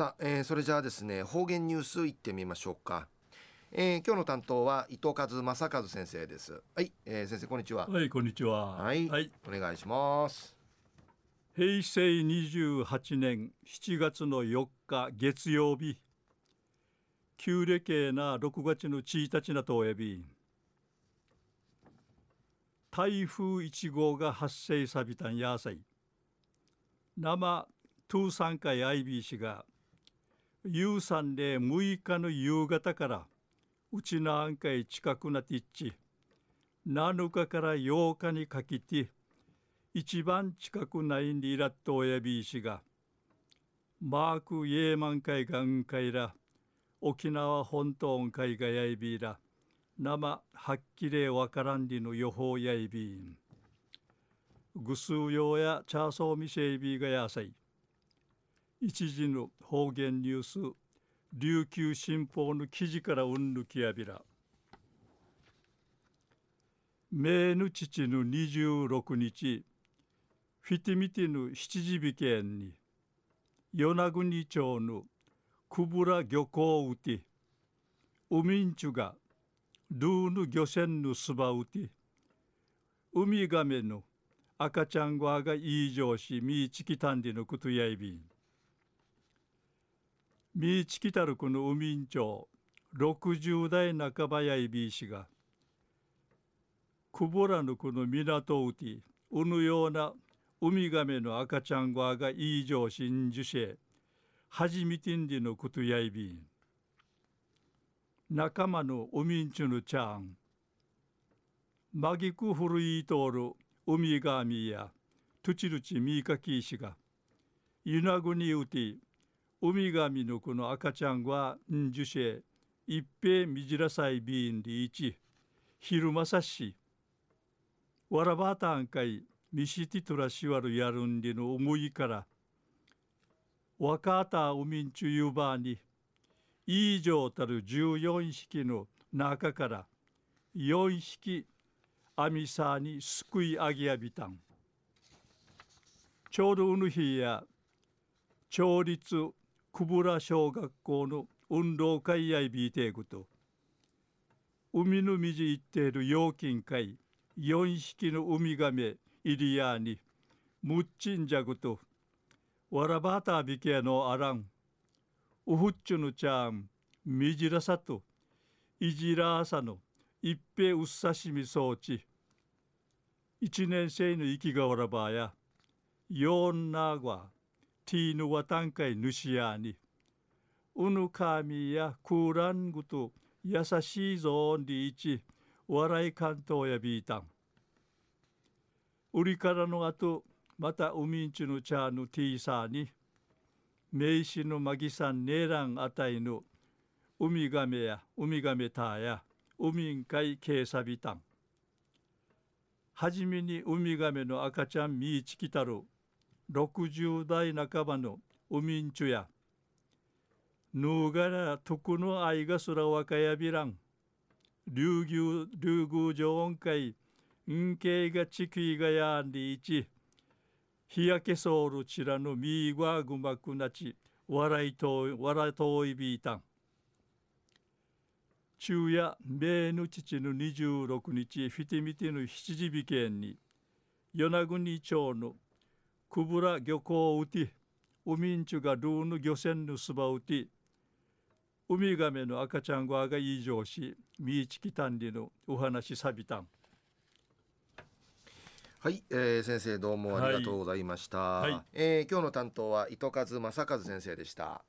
さあ、えー、それじゃあですね方言ニュースいってみましょうか、えー、今日の担当は伊藤和正和先生です。はい、えー、先生こんにちは。はいこんにちは。はい、はい、お願いします。平成28年7月の4日月曜日。旧暦な6月の1日なとおやび。台風1号が発生さびたんやさい。生トゥーサンカイ IB が U3 で6日の夕方からうちの案会近くなっていっち7日から8日にかけて一番近くないんでいらっと親びいしがマークイエーマン海岸海ら沖縄本島海がやいびいら生はっきりわからんりの予報やいびん。ぐすうようやチャーソーミシェイビーがやさい一時の方言ニュース琉球新報の記事からうんぬきやびら。名ぬ父の26日フィティミティの七時日県に与那国町の久ブラ漁港うて海んちゅがルーヌ漁船のすばうてウミガメの赤ちゃんごわがいい上しみいちきたんでのことやいびん。みちきたるこの海ん町60代半ばやいびいしがくぼらぬこの港うてうぬようなウミガメの赤ちゃんごあがいい上心受せはじみてんでのことやいびん。仲間の海んちゅのちゃんまぎく古いとおる海がみやとちるちみかきいしがゆなぐにうてウミガミのこの赤ちゃんはん受精一平みじらさいビーンリーチ昼間さし。わらばたんかいみしティトラシワルやるんりの思いからわかたうみんちゅゆばに以上たる14匹の中から4匹アミサーに救い上げやびたん。ちょうどうぬ日や町立久保ら小学校の運動会やいびいていくと海の道行っている陽金会4匹のウミガメイリヤーにムッチンジャグとわらばたびけのあらんウフッチュのちゃんみじらさといじらさの一平うっさしみ装置一年生の生きがわらばやよんながティーヌワタンカイヌシヤにうぬかみやクーラングと優しいぞんりいち笑い関東やビータン売りからのあとまた海んちの茶のティーサーに名詞のマギさんネーランあたいのウミガメやウミガメターや海んかいケーサビタンはじめにウミガメの赤ちゃんみいちきたる60代半ばのウミンチュや。ヌーガラトクの愛がすらわかやびらん。竜宮竜宮城音会んけがちくいがやんりいち。日焼けそうるちらのみいがぐまくなち笑いとい笑いといびいたん。昼夜米の父の26日フィティミティの七時日県に。与那国町のくぶら漁港うて海んちゅがルーヌ漁船のすばうてウミガメの赤ちゃん側が異常しみいちきたんりのお話さびたんはい、えー、先生どうもありがとうございました、はいはい、えー、今日の担当は糸数正和先生でした